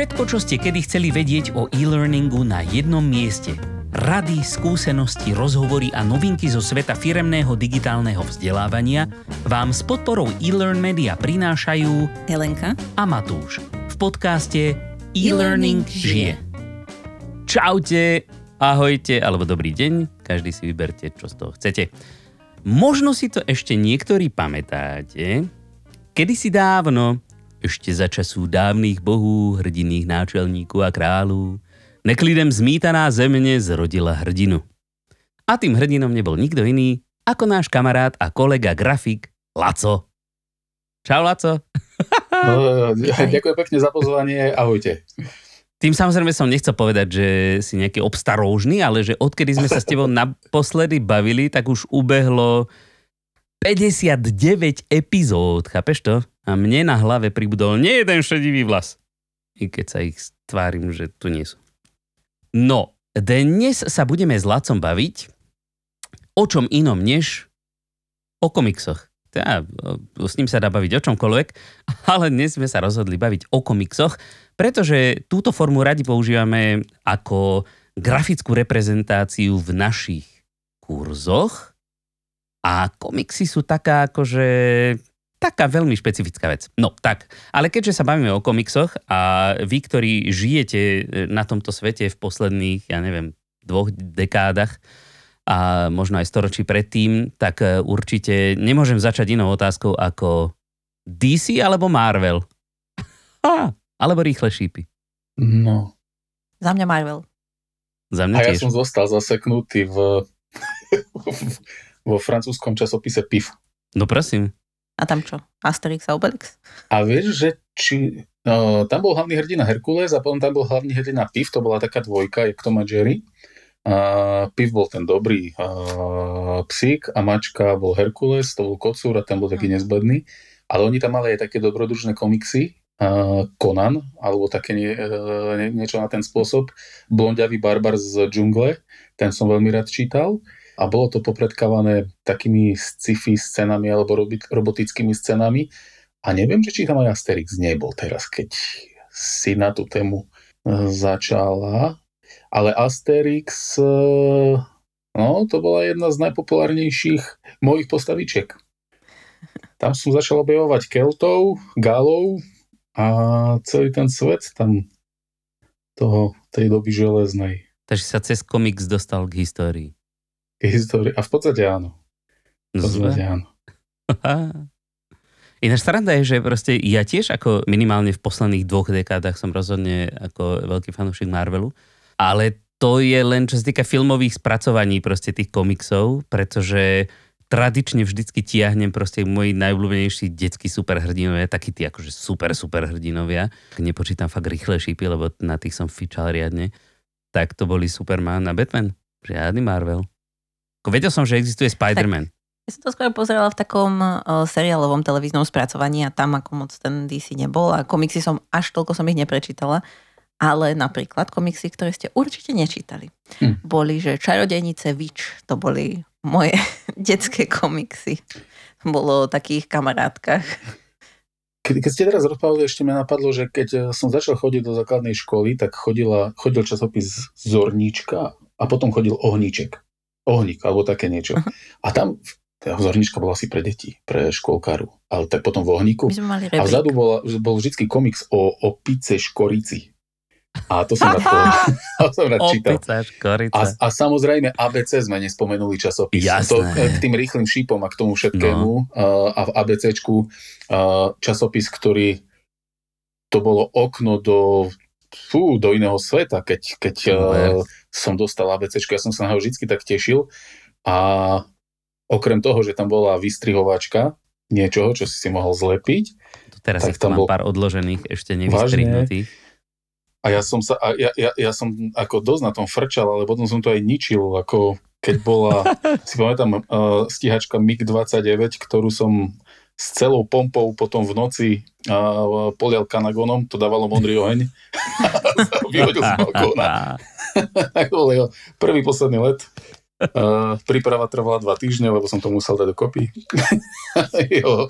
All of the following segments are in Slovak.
Všetko, čo ste kedy chceli vedieť o e-learningu na jednom mieste. Rady, skúsenosti, rozhovory a novinky zo sveta firemného digitálneho vzdelávania vám s podporou e-learn media prinášajú Helenka a Matúš v podcaste E-Learning žije. Čaute, ahojte alebo dobrý deň, každý si vyberte, čo z toho chcete. Možno si to ešte niektorí pamätáte, kedysi dávno, ešte za času dávnych bohů, hrdinných náčelníků a kráľů, neklidem zmítaná země zrodila hrdinu. A tým hrdinom nebol nikto iný ako náš kamarát a kolega grafik Laco. Čau Laco. No, ďakujem pekne za pozvanie, ahojte. Tým samozrejme som nechcel povedať, že si nejaký obstarožný, ale že odkedy sme sa s tebou naposledy bavili, tak už ubehlo 59 epizód, chápeš to? A mne na hlave pribudol nie jeden šedivý vlas. I keď sa ich tvárim, že tu nie sú. No, dnes sa budeme s Lacom baviť o čom inom než o komiksoch. Teda, s ním sa dá baviť o čomkoľvek, ale dnes sme sa rozhodli baviť o komiksoch, pretože túto formu radi používame ako grafickú reprezentáciu v našich kurzoch a komiksy sú taká akože taká veľmi špecifická vec. No tak, ale keďže sa bavíme o komiksoch a vy, ktorí žijete na tomto svete v posledných, ja neviem, dvoch dekádach, a možno aj storočí predtým, tak e, určite nemôžem začať inou otázkou ako DC alebo Marvel? Ha, alebo rýchle šípy? No. Za mňa Marvel. Za mňa A ja tiež. som zostal zaseknutý v, vo francúzskom časopise PIF. No prosím. A tam čo? Asterix a Obelix? A vieš, že či... No, tam bol hlavný hrdina Herkules a potom tam bol hlavný hrdina PIF, to bola taká dvojka, jak Tom a Jerry. A Piv bol ten dobrý a psík a mačka bol Herkules, to bol kocúr a ten bol taký nezbedný. Ale oni tam mali aj také dobrodružné komiksy, Conan, alebo také nie, nie, niečo na ten spôsob. Blondiavý barbar z džungle, ten som veľmi rád čítal. A bolo to popredkávané takými sci-fi scénami alebo robotickými scénami. A neviem, že či tam aj Asterix nebol teraz, keď si na tú tému e, začala. Ale Asterix, e, no to bola jedna z najpopulárnejších mojich postavičiek. Tam som začal objavovať Keltov, Galov a celý ten svet tam toho, tej doby železnej Takže sa cez komiks dostal k histórii. Histórie. A v podstate áno. V podstate áno. Ináč sranda je, že proste ja tiež ako minimálne v posledných dvoch dekádach som rozhodne ako veľký fanúšik Marvelu, ale to je len čo sa týka filmových spracovaní proste tých komiksov, pretože tradične vždycky tiahnem proste moji najobľúbenejší detskí superhrdinovia, takí tí akože super superhrdinovia. Nepočítam fakt rýchle šípy, lebo na tých som fičal riadne. Tak to boli Superman a Batman. Žiadny Marvel. Ako Vedel som, že existuje Spider-Man. Ja som to skôr pozerala v takom uh, seriálovom televíznom spracovaní a tam ako moc ten DC nebol a komiksy som až toľko som ich neprečítala. Ale napríklad komiksy, ktoré ste určite nečítali, Hm. boli, že Čarodejnice Witch, to boli moje detské komiksy. Bolo o takých kamarátkach. Keď, keď ste teraz rozprávali, ešte mi napadlo, že keď eh, som začal chodiť do základnej školy, tak chodila, chodil časopis Zornička a potom chodil Ohníček. Ohník, alebo také niečo. A tam, tá Zornička bola asi pre deti, pre školkáru, ale tak potom v Ohníku. My sme mali A vzadu bola, bol vždycky komiks o opice škorici. A to som rád, to som rád čítal. A, a samozrejme ABC sme nespomenuli časopis. Jasné. To, k tým rýchlým šípom a k tomu všetkému. No. A v ABCčku časopis, ktorý to bolo okno do, fú, do iného sveta, keď, keď Super. som dostal ABCčku, ja som sa na ho vždy tak tešil. A okrem toho, že tam bola vystrihovačka niečoho, čo si si mohol zlepiť, Tu teraz tak tam bol- pár odložených, ešte nevystrihnutých. A ja som sa, a ja, ja, ja som ako dosť na tom frčal, ale potom som to aj ničil, ako keď bola, si pamätám, uh, stíhačka MiG-29, ktorú som s celou pompou potom v noci uh, polial kanagonom, to dávalo modrý oheň. Vyhodil z balkóna. Prvý posledný let. Uh, príprava trvala dva týždne, lebo som to musel dať dokopy. jeho,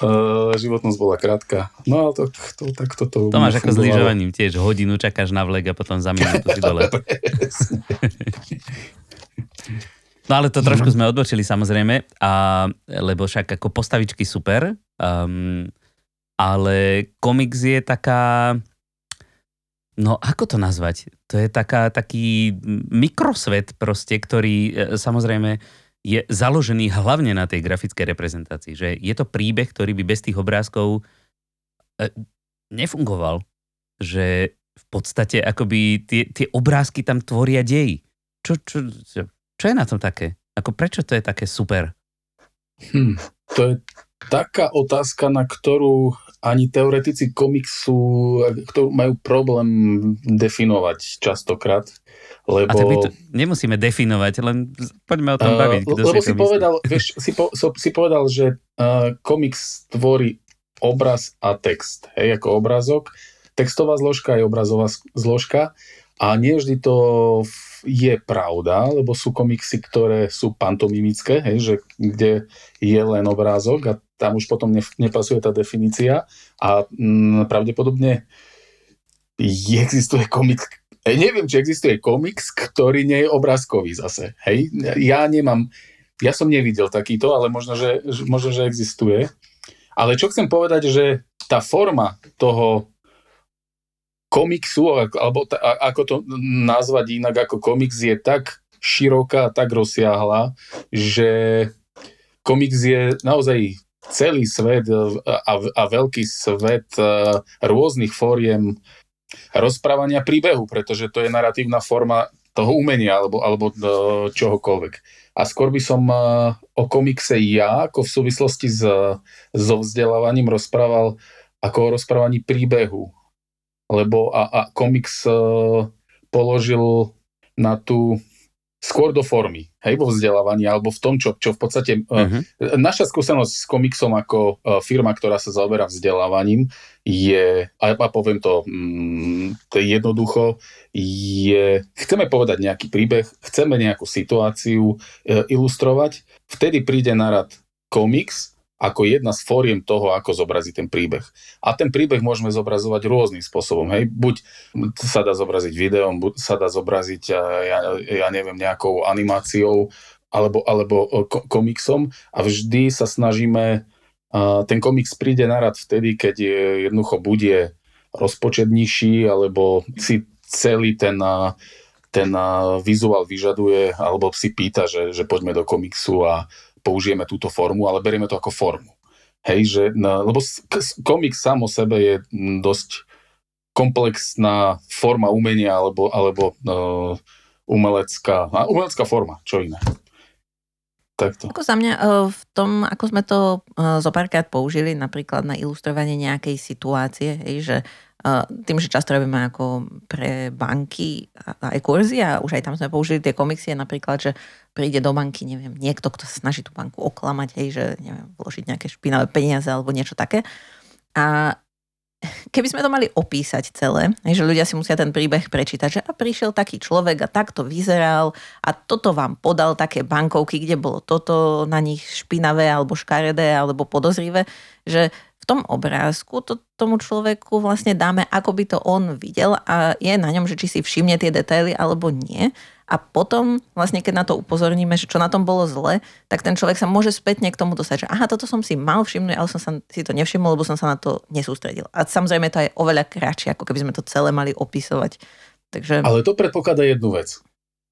Uh, životnosť bola krátka. No ale to, to, tak toto... To máš ako s lyžovaním tiež. Hodinu čakáš na vlek a potom za minútu si dole. No ale to trošku sme odbočili samozrejme, a, lebo však ako postavičky super, um, ale komiks je taká... No ako to nazvať? To je taká, taký mikrosvet proste, ktorý e, samozrejme je založený hlavne na tej grafickej reprezentácii. Že je to príbeh, ktorý by bez tých obrázkov e, nefungoval. Že v podstate akoby tie, tie obrázky tam tvoria dej. Čo, čo, čo, čo je na tom také? Ako prečo to je také super? Hm, to je taká otázka, na ktorú ani teoretici komiksu ktorú majú problém definovať častokrát. Lebo... A tak my to nemusíme definovať, len poďme o tom baviť. Uh, lebo si, si povedal, vieš, si, po, so, si povedal, že uh, komiks tvorí obraz a text, hej, ako obrázok. Textová zložka je obrazová zložka a nie vždy to je pravda, lebo sú komiksy, ktoré sú pantomimické, hej, že kde je len obrázok a tam už potom nepasuje tá definícia a mm, pravdepodobne existuje komiks, Hej, neviem, či existuje komiks, ktorý nie je obrázkový zase. Hej, ja nemám, ja som nevidel takýto, ale možno, že, možno, že existuje. Ale čo chcem povedať, že tá forma toho komiksu, alebo ta, ako to nazvať inak ako komiks, je tak široká, tak rozsiahla, že komiks je naozaj celý svet a, a veľký svet rôznych fóriem rozprávania príbehu, pretože to je narratívna forma toho umenia alebo, alebo e, čohokoľvek. A skôr by som e, o komikse ja, ako v súvislosti s, so vzdelávaním rozprával ako o rozprávaní príbehu. Lebo a, a komiks e, položil na tú skôr do formy, hej, vo vzdelávaní, alebo v tom, čo, čo v podstate... Uh-huh. Naša skúsenosť s komiksom ako uh, firma, ktorá sa zaoberá vzdelávaním, je, a, a poviem to, mm, to je jednoducho, je, chceme povedať nejaký príbeh, chceme nejakú situáciu ilustrovať, vtedy príde na rad komiks, ako jedna z fóriem toho, ako zobraziť ten príbeh. A ten príbeh môžeme zobrazovať rôznym spôsobom. Hej. Buď sa dá zobraziť videom, buď sa dá zobraziť, ja, ja neviem, nejakou animáciou, alebo, alebo komiksom a vždy sa snažíme, ten komiks príde na rad vtedy, keď je, jednoducho bude rozpočet nižší, alebo si celý ten ten vizuál vyžaduje, alebo si pýta, že, že poďme do komiksu a použijeme túto formu, ale berieme to ako formu. Hej, že, no, lebo komiks sám o sebe je dosť komplexná forma umenia alebo, alebo uh, umelecká, umelecká forma, čo iné. Takto. Ako za mňa e, v tom, ako sme to e, zo použili napríklad na ilustrovanie nejakej situácie, hej, že tým, že často robíme ako pre banky aj kurzy a už aj tam sme použili tie komiksy, napríklad, že príde do banky, neviem, niekto, kto sa snaží tú banku oklamať, hej, že neviem, vložiť nejaké špinavé peniaze alebo niečo také. A keby sme to mali opísať celé, že ľudia si musia ten príbeh prečítať, že a prišiel taký človek a takto vyzeral a toto vám podal také bankovky, kde bolo toto na nich špinavé alebo škaredé alebo podozrivé, že v tom obrázku to tomu človeku vlastne dáme, ako by to on videl a je na ňom, že či si všimne tie detaily alebo nie. A potom vlastne, keď na to upozorníme, že čo na tom bolo zle, tak ten človek sa môže spätne k tomu dostať, že aha, toto som si mal všimnúť, ale som sa si to nevšimol, lebo som sa na to nesústredil. A samozrejme to je oveľa kratšie, ako keby sme to celé mali opisovať. Takže... Ale to predpokladá jednu vec.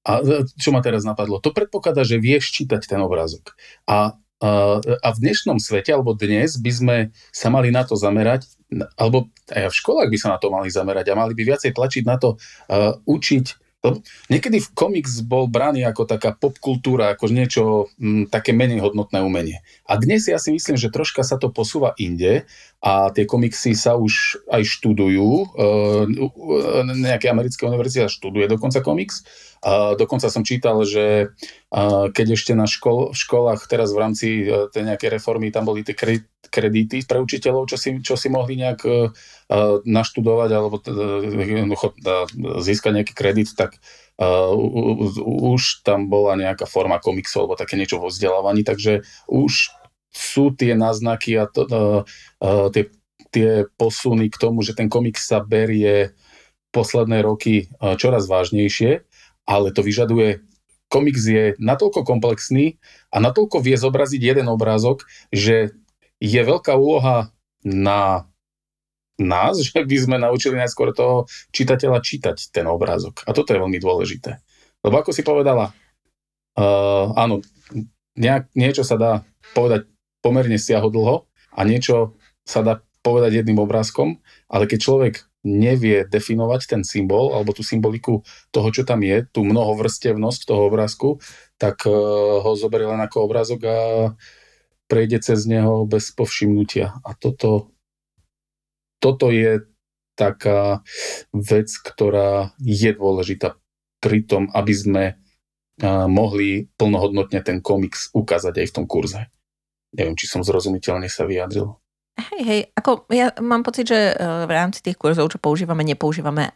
A čo ma teraz napadlo? To predpokladá, že vieš čítať ten obrázok. A a v dnešnom svete, alebo dnes, by sme sa mali na to zamerať, alebo aj v školách by sa na to mali zamerať a mali by viacej tlačiť na to uh, učiť Niekedy v komiks bol braný ako taká popkultúra, ako niečo m, také menej hodnotné umenie. A dnes ja si myslím, že troška sa to posúva inde a tie komiksy sa už aj študujú. E, nejaké americké univerzita študuje dokonca komiks dokonca som čítal, že keď ešte na škol, v školách teraz v rámci e, tej nejakej reformy tam boli tie kredity pre učiteľov, čo si, čo si mohli nejak e, naštudovať alebo získať nejaký kredit, tak už tam bola nejaká forma komiksu alebo také niečo vo vzdelávaní, takže už sú tie náznaky a to, tie, tie posuny k tomu, že ten komiks sa berie posledné roky čoraz vážnejšie, ale to vyžaduje komiks je natoľko komplexný a natoľko vie zobraziť jeden obrázok, že je veľká úloha na nás, že by sme naučili najskôr toho čitateľa čítať ten obrázok. A toto je veľmi dôležité. Lebo ako si povedala, uh, áno, nejak, niečo sa dá povedať pomerne siahodlho a niečo sa dá povedať jedným obrázkom, ale keď človek nevie definovať ten symbol alebo tú symboliku toho, čo tam je, tú mnohovrstevnosť toho obrázku, tak uh, ho zoberie len ako obrázok a prejde cez neho bez povšimnutia. A toto, toto je taká vec, ktorá je dôležitá pri tom, aby sme uh, mohli plnohodnotne ten komiks ukázať aj v tom kurze. Neviem, či som zrozumiteľne sa vyjadril. Hej, hej, ako ja mám pocit, že e, v rámci tých kurzov, čo používame, nepoužívame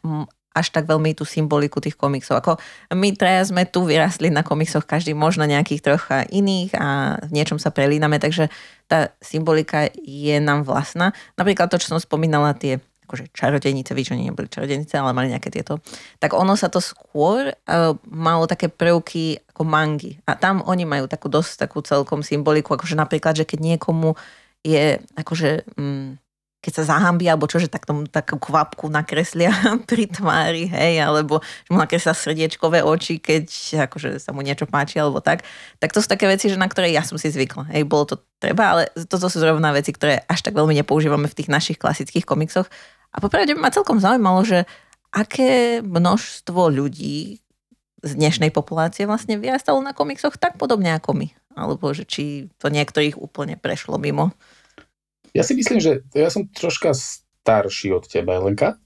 až tak veľmi tú symboliku tých komiksov. Ako my traja sme tu vyrastli na komiksoch, každý možno nejakých trocha iných a v niečom sa prelíname, takže tá symbolika je nám vlastná. Napríklad to, čo som spomínala, tie akože čarodejnice, víš, oni neboli čarodejnice, ale mali nejaké tieto. Tak ono sa to skôr uh, malo také prvky ako mangy. A tam oni majú takú dosť takú celkom symboliku, akože napríklad, že keď niekomu je akože... Mm, keď sa zahambí, alebo čo, že tak tomu takú kvapku nakreslia pri tvári, hej, alebo že mu nakreslia srdiečkové oči, keď akože sa mu niečo páči, alebo tak. Tak to sú také veci, že na ktoré ja som si zvykla. Hej, bolo to treba, ale toto sú zrovna veci, ktoré až tak veľmi nepoužívame v tých našich klasických komiksoch. A popravde ma celkom zaujímalo, že aké množstvo ľudí z dnešnej populácie vlastne vyrastalo na komiksoch tak podobne ako my. Alebo že či to niektorých úplne prešlo mimo. Ja si myslím, že ja som troška starší od teba, Lenka.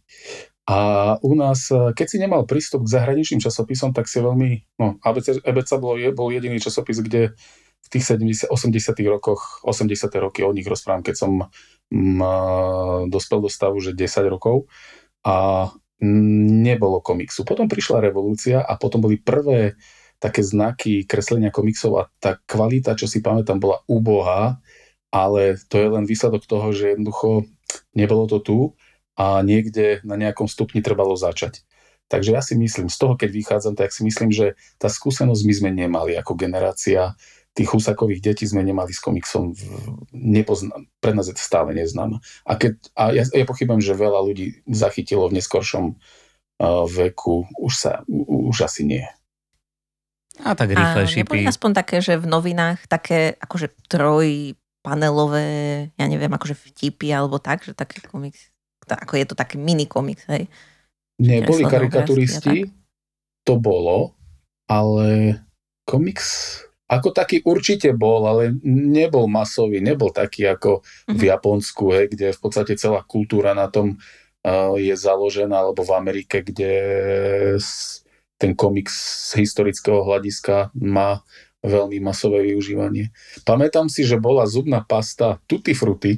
A u nás, keď si nemal prístup k zahraničným časopisom, tak si veľmi, no, ABC, ABC bol, bol jediný časopis, kde v tých 70, 80 rokoch, 80 roky o nich rozprávam, keď som m, dospel do stavu, že 10 rokov a nebolo komiksu. Potom prišla revolúcia a potom boli prvé také znaky kreslenia komiksov a tá kvalita, čo si pamätám, bola úbohá ale to je len výsledok toho, že jednoducho nebolo to tu a niekde na nejakom stupni trebalo začať. Takže ja si myslím, z toho keď vychádzam, tak si myslím, že tá skúsenosť my sme nemali ako generácia tých husakových detí sme nemali s komiksom, nepozna- pre nás je to stále neznáme. A, keď, a ja, ja pochybujem, že veľa ľudí zachytilo v neskoršom uh, veku, už, sa, už asi nie. A tak rýchlejšie. A aspoň také, že v novinách také akože troj panelové, ja neviem, akože vtipy alebo tak, že taký komiks, ako je to taký mini komiks, hej. Neboli karikaturisti, to bolo, ale komiks ako taký určite bol, ale nebol masový, nebol taký ako v mhm. Japonsku, hej, kde v podstate celá kultúra na tom uh, je založená, alebo v Amerike, kde ten komiks z historického hľadiska má veľmi masové využívanie. Pamätám si, že bola zubná pasta Tutti Frutti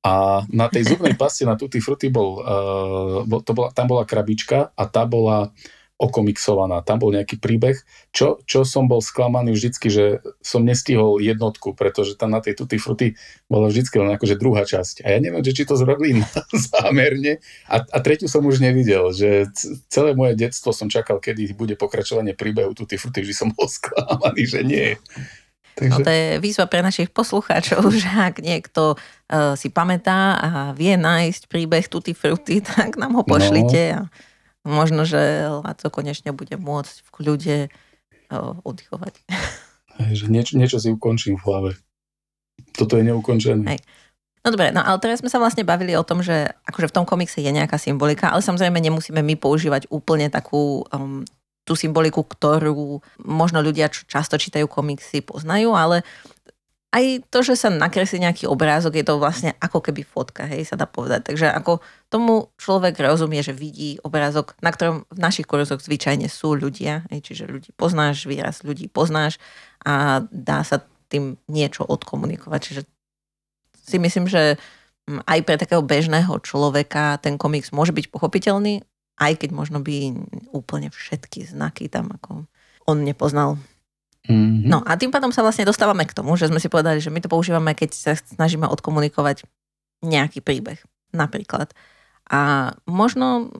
a na tej zubnej paste na Tutti Frutti bol, uh, to bola, tam bola krabička a tá bola okomiksovaná. Tam bol nejaký príbeh, čo, čo som bol sklamaný vždycky, že som nestihol jednotku, pretože tam na tej Tutti Frutti bola vždycky len akože druhá časť. A ja neviem, že či to zrobili zámerne. A, a tretiu som už nevidel, že celé moje detstvo som čakal, kedy bude pokračovanie príbehu Tutti Frutti, že som bol sklamaný, že nie. Takže... No to je výzva pre našich poslucháčov, že ak niekto uh, si pamätá a vie nájsť príbeh Tutti Frutti, tak nám ho pošlite. No. A Možno, že Laco konečne bude môcť v kľude oddychovať. Hej, že niečo, niečo si ukončím v hlave. Toto je neukončené. Hej. No dobre, no ale teraz sme sa vlastne bavili o tom, že akože v tom komikse je nejaká symbolika, ale samozrejme nemusíme my používať úplne takú um, tú symboliku, ktorú možno ľudia, čo často čítajú komiksy, poznajú, ale aj to, že sa nakreslí nejaký obrázok, je to vlastne ako keby fotka, hej, sa dá povedať. Takže ako tomu človek rozumie, že vidí obrázok, na ktorom v našich kurzoch zvyčajne sú ľudia, hej, čiže ľudí poznáš, výraz ľudí poznáš a dá sa tým niečo odkomunikovať. Čiže si myslím, že mm, aj pre takého bežného človeka ten komiks môže byť pochopiteľný, aj keď možno by úplne všetky znaky tam ako on nepoznal. Mm-hmm. No a tým pádom sa vlastne dostávame k tomu, že sme si povedali, že my to používame, keď sa snažíme odkomunikovať nejaký príbeh napríklad. A možno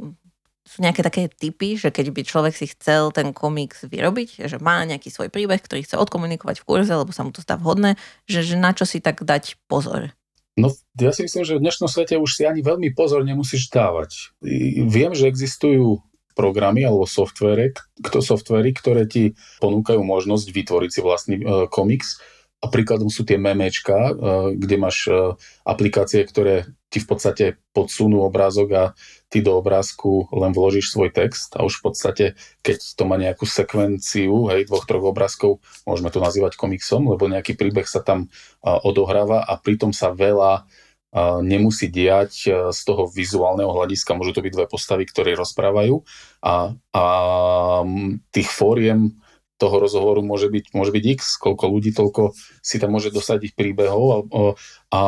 sú nejaké také typy, že keď by človek si chcel ten komiks vyrobiť, že má nejaký svoj príbeh, ktorý chce odkomunikovať v kurze, lebo sa mu to zdá vhodné, že, že na čo si tak dať pozor. No, ja si myslím, že v dnešnom svete už si ani veľmi pozor nemusíš dávať. Viem, že existujú programy alebo softvery, softvery, ktoré ti ponúkajú možnosť vytvoriť si vlastný uh, komiks. A príkladom sú tie memečka, eh, kde máš eh, aplikácie, ktoré ti v podstate podsunú obrázok a ty do obrázku len vložíš svoj text. A už v podstate, keď to má nejakú sekvenciu, hej, dvoch, troch obrázkov, môžeme to nazývať komiksom, lebo nejaký príbeh sa tam eh, odohráva a pritom sa veľa nemusí diať z toho vizuálneho hľadiska. Môžu to byť dve postavy, ktoré rozprávajú a, a tých fóriem toho rozhovoru môže byť, môže byť x, koľko ľudí, toľko si tam môže dosadiť príbehov a, a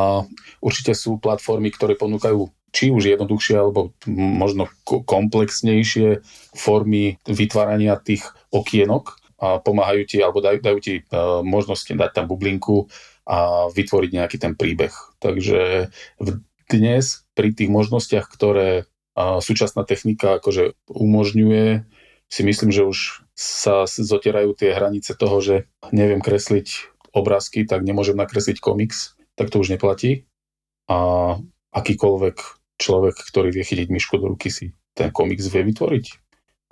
určite sú platformy, ktoré ponúkajú či už jednoduchšie alebo možno komplexnejšie formy vytvárania tých okienok a pomáhajú ti alebo dajú, dajú ti uh, možnosť dať tam bublinku a vytvoriť nejaký ten príbeh. Takže dnes pri tých možnostiach, ktoré súčasná technika akože umožňuje, si myslím, že už sa zotierajú tie hranice toho, že neviem kresliť obrázky, tak nemôžem nakresliť komiks, tak to už neplatí. A akýkoľvek človek, ktorý vie chytiť myšku do ruky, si ten komiks vie vytvoriť.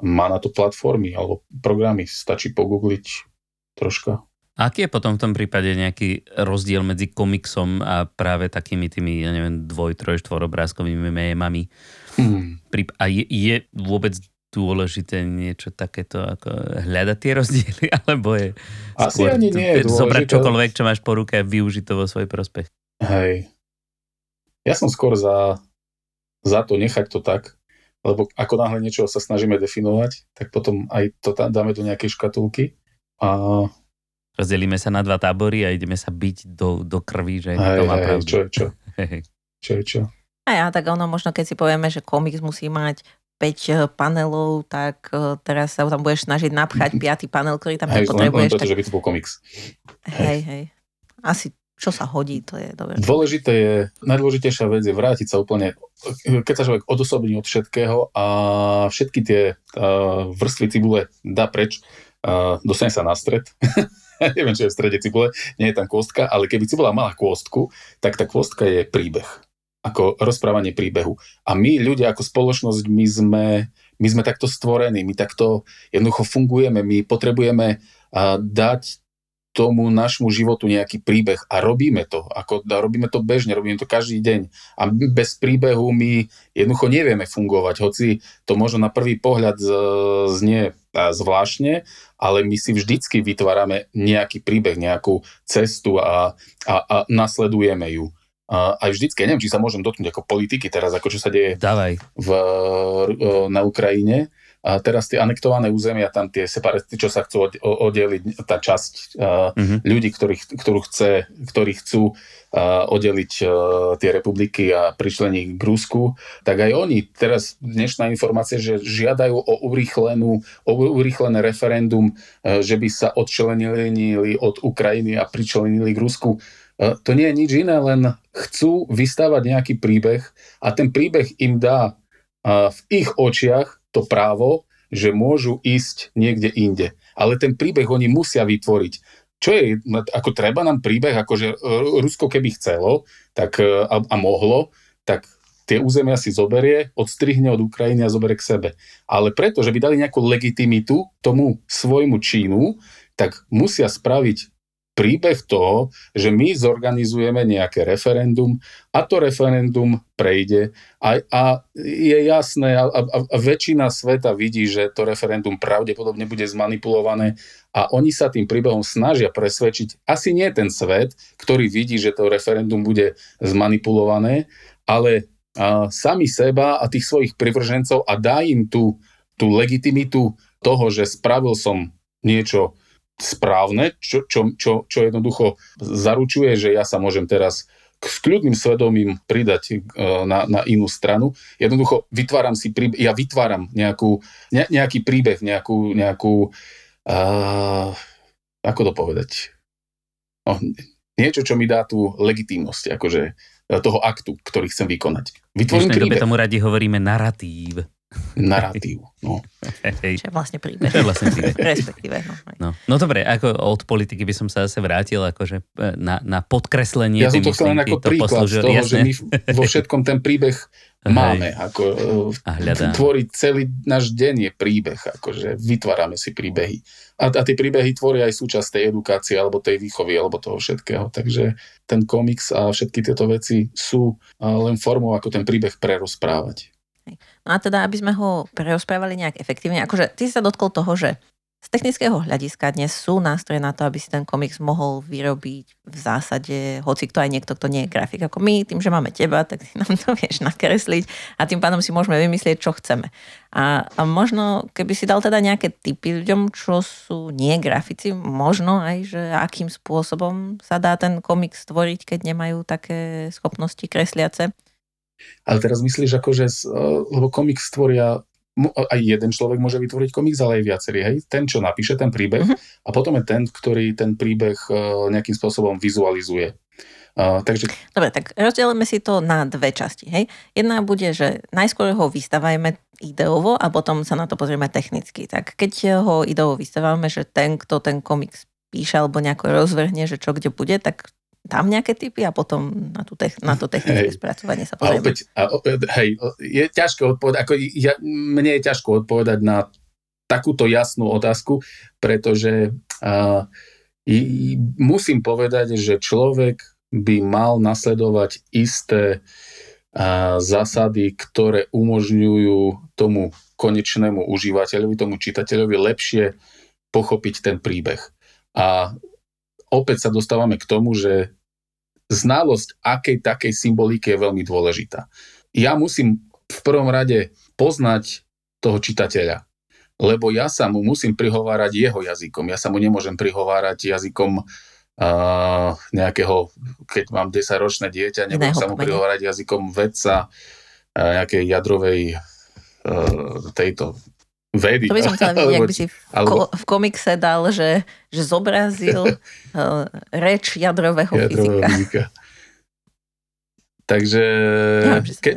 Má na to platformy alebo programy, stačí pogoogliť troška. Aký je potom v tom prípade nejaký rozdiel medzi komiksom a práve takými tými, ja neviem, dvoj, troj, štvorobrázkovými mémami? Hmm. A je, je vôbec dôležité niečo takéto, ako hľadať tie rozdiely, alebo je Asi skôr ani nie je zobrať čokoľvek, čo máš po ruke a využiť to vo svoj prospech. Hej. Ja som skôr za, za to nechať to tak, lebo ako náhle niečo sa snažíme definovať, tak potom aj to dáme do nejakej škatulky a Rozdelíme sa na dva tábory a ideme sa byť do, do krvi, že hej, to má pravdu. Čo je čo? čo je čo? A ja, tak ono možno, keď si povieme, že komiks musí mať 5 eh, panelov, tak eh, teraz sa tam budeš snažiť napchať piatý panel, ktorý tam hej, nepotrebuješ. Len, len preto, tak... že by to bol komiks. Hej, hej. Asi čo sa hodí, to je dobré. Dôležité je, najdôležitejšia vec je vrátiť sa úplne, keď sa človek odosobní od všetkého a všetky tie uh, vrstvy cibule dá preč, uh, dostane sa na stred. Neviem, čo je v strede cibule, nie je tam kôstka, ale keby cibula mala kôstku, tak tá kôstka je príbeh ako rozprávanie príbehu. A my ľudia ako spoločnosť, my sme, my sme takto stvorení, my takto jednoducho fungujeme, my potrebujeme dať tomu našmu životu nejaký príbeh a robíme to. Ako, a robíme to bežne, robíme to každý deň. A bez príbehu my jednoducho nevieme fungovať, hoci to možno na prvý pohľad znie zvláštne, ale my si vždycky vytvárame nejaký príbeh, nejakú cestu a, a, a nasledujeme ju aj vždycky, neviem, či sa môžem dotknúť ako politiky teraz, ako čo sa deje Dávaj. V, e, na Ukrajine. A teraz tie anektované územia, tam tie separatisti, čo sa chcú oddeliť, tá časť uh-huh. ľudí, ktorých, ktorú chce, ktorí chcú oddeliť uh, tie republiky a pričleniť k Rusku, tak aj oni, teraz dnešná informácia, že žiadajú o urýchlenú, o urýchlené referendum, uh, že by sa odčlenili od Ukrajiny a pričlenili k Rusku to nie je nič iné, len chcú vystávať nejaký príbeh a ten príbeh im dá v ich očiach to právo, že môžu ísť niekde inde. Ale ten príbeh oni musia vytvoriť. Čo je, ako treba nám príbeh, akože e, Rusko keby chcelo tak, e, a, a mohlo, tak tie územia si zoberie, odstrihne od Ukrajiny a zoberie k sebe. Ale preto, že by dali nejakú legitimitu tomu svojmu čínu, tak musia spraviť príbeh toho, že my zorganizujeme nejaké referendum a to referendum prejde a, a je jasné a, a, a väčšina sveta vidí, že to referendum pravdepodobne bude zmanipulované a oni sa tým príbehom snažia presvedčiť. Asi nie ten svet, ktorý vidí, že to referendum bude zmanipulované, ale a, sami seba a tých svojich privržencov a dá im tú, tú legitimitu toho, že spravil som niečo správne, čo, čo, čo, čo jednoducho zaručuje, že ja sa môžem teraz s kľudným svedomím pridať e, na, na inú stranu. Jednoducho vytváram si príbeh, ja vytváram nejakú, ne, nejaký príbeh, nejakú, nejakú uh, ako to povedať, no, niečo, čo mi dá tú legitímnosť, akože e, toho aktu, ktorý chcem vykonať. Vytvorím príbeh. tomu radi hovoríme narratív narratív. No. Čo je vlastne príbeh. Čo je vlastne príbeh. Respektíve. No. No. no dobre, ako od politiky by som sa zase vrátil, akože e, na, na podkreslenie. Ja som to chcel len ako príklad poslúžil, z toho, jasne. že my vo všetkom ten príbeh máme. Ako, e, a tvoriť celý náš deň je príbeh. Akože vytvárame si príbehy. A, a tie príbehy tvoria aj súčasť tej edukácie, alebo tej výchovy, alebo toho všetkého. Takže ten komiks a všetky tieto veci sú len formou, ako ten príbeh prerozprávať. No a teda, aby sme ho prerozprávali nejak efektívne, akože ty sa dotkol toho, že z technického hľadiska dnes sú nástroje na to, aby si ten komiks mohol vyrobiť v zásade, hoci kto aj niekto, kto nie je grafik ako my, tým, že máme teba, tak ty nám to vieš nakresliť a tým pádom si môžeme vymyslieť, čo chceme. A, a možno, keby si dal teda nejaké typy ľuďom, čo sú nie grafici, možno aj, že akým spôsobom sa dá ten komiks stvoriť, keď nemajú také schopnosti kresliace. Ale teraz myslíš, akože, lebo komiks stvoria aj jeden človek môže vytvoriť komiks, ale aj viacerý. Hej? Ten, čo napíše ten príbeh uh-huh. a potom je ten, ktorý ten príbeh nejakým spôsobom vizualizuje. Uh, takže... Dobre, tak rozdielime si to na dve časti. Hej? Jedna bude, že najskôr ho vystavajme ideovo a potom sa na to pozrieme technicky. Tak keď ho ideovo vystavíme, že ten, kto ten komiks píše alebo nejako rozvrhne, že čo kde bude, tak tam nejaké typy a potom na, tú te- na to technické hej. spracovanie sa pozrieme. A opäť, a opäť, hej, je ťažko odpovedať, ako ja, mne je ťažko odpovedať na takúto jasnú otázku, pretože uh, i, musím povedať, že človek by mal nasledovať isté uh, zásady, ktoré umožňujú tomu konečnému užívateľovi, tomu čitateľovi lepšie pochopiť ten príbeh. A opäť sa dostávame k tomu, že znalosť akej takej symboliky je veľmi dôležitá. Ja musím v prvom rade poznať toho čitateľa, lebo ja sa mu musím prihovárať jeho jazykom. Ja sa mu nemôžem prihovárať jazykom uh, nejakého, keď mám 10-ročné dieťa, nebudem sa mu prihovárať jazykom vedca uh, nejakej jadrovej uh, tejto vedy. To by som chcela vidieť, ak by si v, alebo... v komikse dal, že, že zobrazil uh, reč jadrového, jadrového fyzika. fyzika. Takže ja, ke,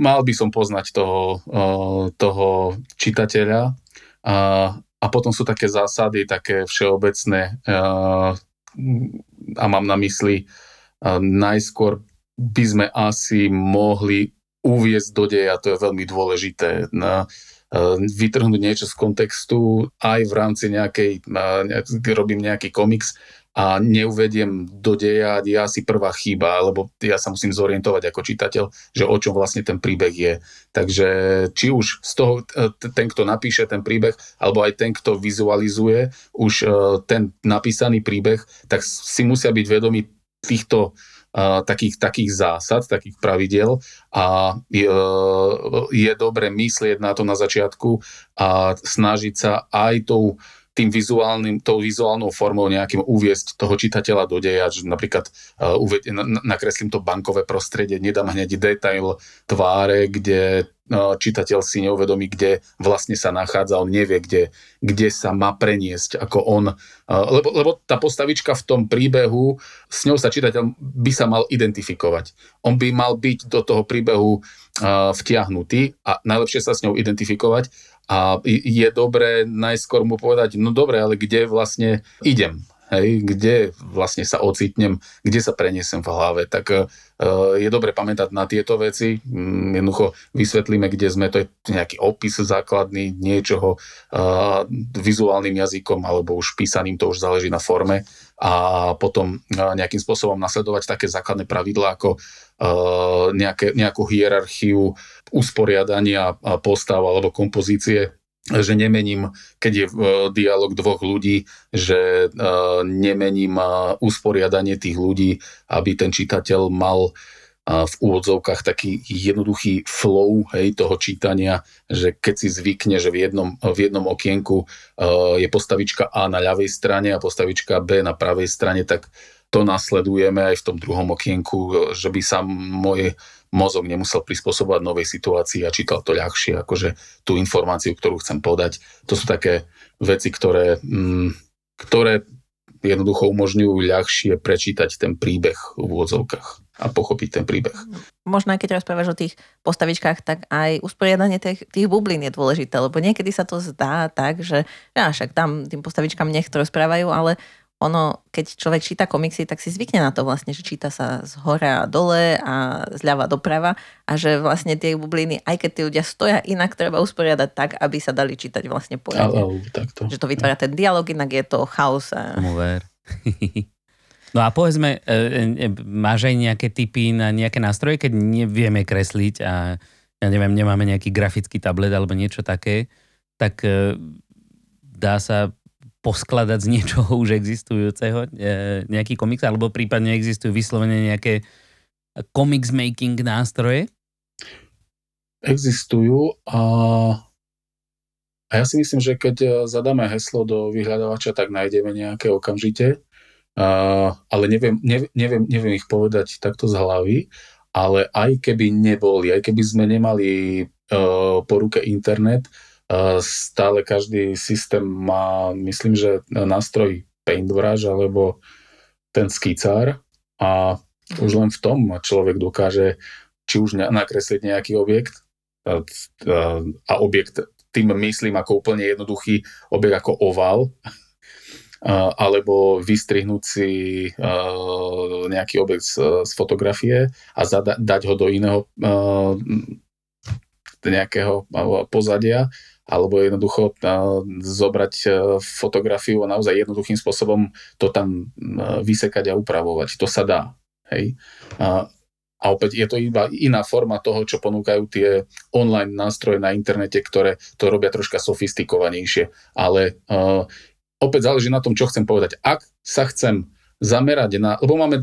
mal by som poznať toho, uh, toho čitateľa a, a potom sú také zásady, také všeobecné uh, a mám na mysli uh, najskôr by sme asi mohli uviezť do deja, to je veľmi dôležité. Na, vytrhnúť niečo z kontextu aj v rámci nejakej, robím nejaký komiks a neuvediem do deja, je asi prvá chyba, lebo ja sa musím zorientovať ako čitateľ, že o čom vlastne ten príbeh je. Takže či už z toho e, ten, kto napíše ten príbeh, alebo aj ten, kto vizualizuje už e, ten napísaný príbeh, tak si musia byť vedomi týchto takých, takých zásad, takých pravidel a je, je dobre myslieť na to na začiatku a snažiť sa aj tou tým vizuálnym, tou vizuálnou formou nejakým uviesť toho čitateľa do deja, že napríklad uh, uved, na, nakreslím to bankové prostredie, nedám hneď detail tváre, kde čitateľ si neuvedomí, kde vlastne sa nachádza, on nevie, kde, kde sa má preniesť, ako on, lebo, lebo tá postavička v tom príbehu, s ňou sa čitateľ by sa mal identifikovať. On by mal byť do toho príbehu vtiahnutý a najlepšie sa s ňou identifikovať. A je dobré najskôr mu povedať, no dobre, ale kde vlastne idem, hej, kde vlastne sa ocitnem, kde sa preniesem v hlave, tak uh, je dobre pamätať na tieto veci. Um, jednoducho vysvetlíme, kde sme, to je nejaký opis základný niečoho uh, vizuálnym jazykom alebo už písaným, to už záleží na forme. A potom uh, nejakým spôsobom nasledovať také základné pravidlá ako nejaké, nejakú hierarchiu usporiadania postav alebo kompozície, že nemením, keď je uh, dialog dvoch ľudí, že uh, nemením uh, usporiadanie tých ľudí, aby ten čitateľ mal v úvodzovkách taký jednoduchý flow hej, toho čítania, že keď si zvykne, že v jednom, v jednom okienku je postavička A na ľavej strane a postavička B na pravej strane, tak to nasledujeme aj v tom druhom okienku, že by sa môj mozog nemusel prispôsobovať novej situácii a čítal to ľahšie, akože tú informáciu, ktorú chcem podať. To sú také veci, ktoré, mm, ktoré jednoducho umožňujú ľahšie prečítať ten príbeh v úvodzovkách a pochopiť ten príbeh. Možno aj keď rozprávaš o tých postavičkách, tak aj usporiadanie tých, tých bublín je dôležité, lebo niekedy sa to zdá tak, že ja však tam tým postavičkám nech to rozprávajú, ale ono, keď človek číta komiksy, tak si zvykne na to vlastne, že číta sa z hora a dole a zľava doprava a že vlastne tie bubliny, aj keď tí ľudia stoja inak, treba usporiadať tak, aby sa dali čítať vlastne poriadne. takto. Že to vytvára ten dialog, inak je to chaos. A... No a povedzme, e, e, máš aj nejaké typy na nejaké nástroje, keď nevieme kresliť a ja neviem, nemáme nejaký grafický tablet alebo niečo také, tak e, dá sa poskladať z niečoho už existujúceho nejaký komiks, alebo prípadne existujú vyslovene nejaké comics making nástroje? Existujú a, a ja si myslím, že keď zadáme heslo do vyhľadávača, tak nájdeme nejaké okamžite, a, ale neviem, neviem, neviem, ich povedať takto z hlavy, ale aj keby neboli, aj keby sme nemali uh, po ruke internet, Stále každý systém má, myslím, že nástroj Paintbrush alebo ten skicár a už len v tom človek dokáže či už nakresliť nejaký objekt a, a objekt, tým myslím ako úplne jednoduchý objekt ako oval, alebo vystrihnúť si nejaký objekt z, z fotografie a zada, dať ho do iného nejakého pozadia alebo jednoducho zobrať e, fotografiu a naozaj jednoduchým spôsobom to tam vysekať a upravovať. To sa dá. Hej? A, opäť je to iba iná forma toho, čo ponúkajú tie online nástroje na internete, ktoré to robia troška sofistikovanejšie. Ale uh, opäť záleží na tom, čo chcem povedať. Ak sa chcem zamerať na... Lebo máme